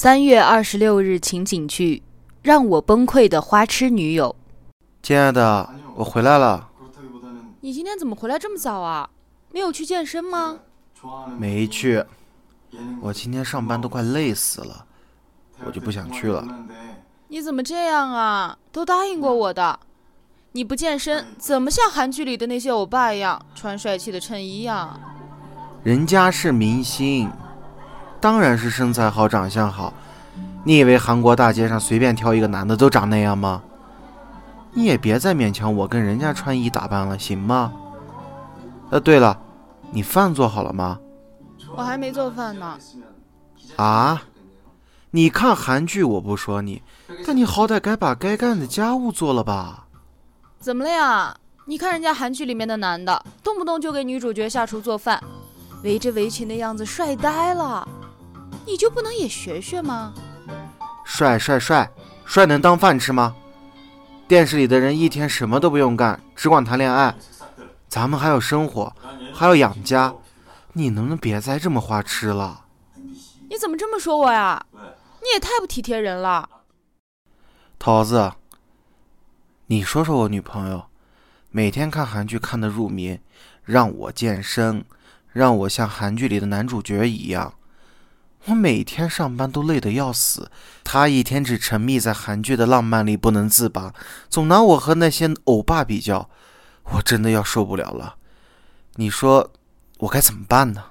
三月二十六日情景剧，让我崩溃的花痴女友。亲爱的，我回来了。你今天怎么回来这么早啊？没有去健身吗？没去。我今天上班都快累死了，我就不想去了。你怎么这样啊？都答应过我的。你不健身，怎么像韩剧里的那些欧巴一样穿帅气的衬衣呀？人家是明星，当然是身材好、长相好。你以为韩国大街上随便挑一个男的都长那样吗？你也别再勉强我跟人家穿衣打扮了，行吗？呃，对了，你饭做好了吗？我还没做饭呢。啊？你看韩剧我不说你，但你好歹该把该干的家务做了吧？怎么了呀？你看人家韩剧里面的男的，动不动就给女主角下厨做饭，围着围裙的样子帅呆了，你就不能也学学吗？帅帅帅帅能当饭吃吗？电视里的人一天什么都不用干，只管谈恋爱，咱们还要生活，还要养家，你能不能别再这么花痴了？你怎么这么说我呀？你也太不体贴人了，桃子。你说说我女朋友，每天看韩剧看得入迷，让我健身，让我像韩剧里的男主角一样。我每天上班都累得要死，他一天只沉迷在韩剧的浪漫里不能自拔，总拿我和那些欧巴比较，我真的要受不了了。你说我该怎么办呢？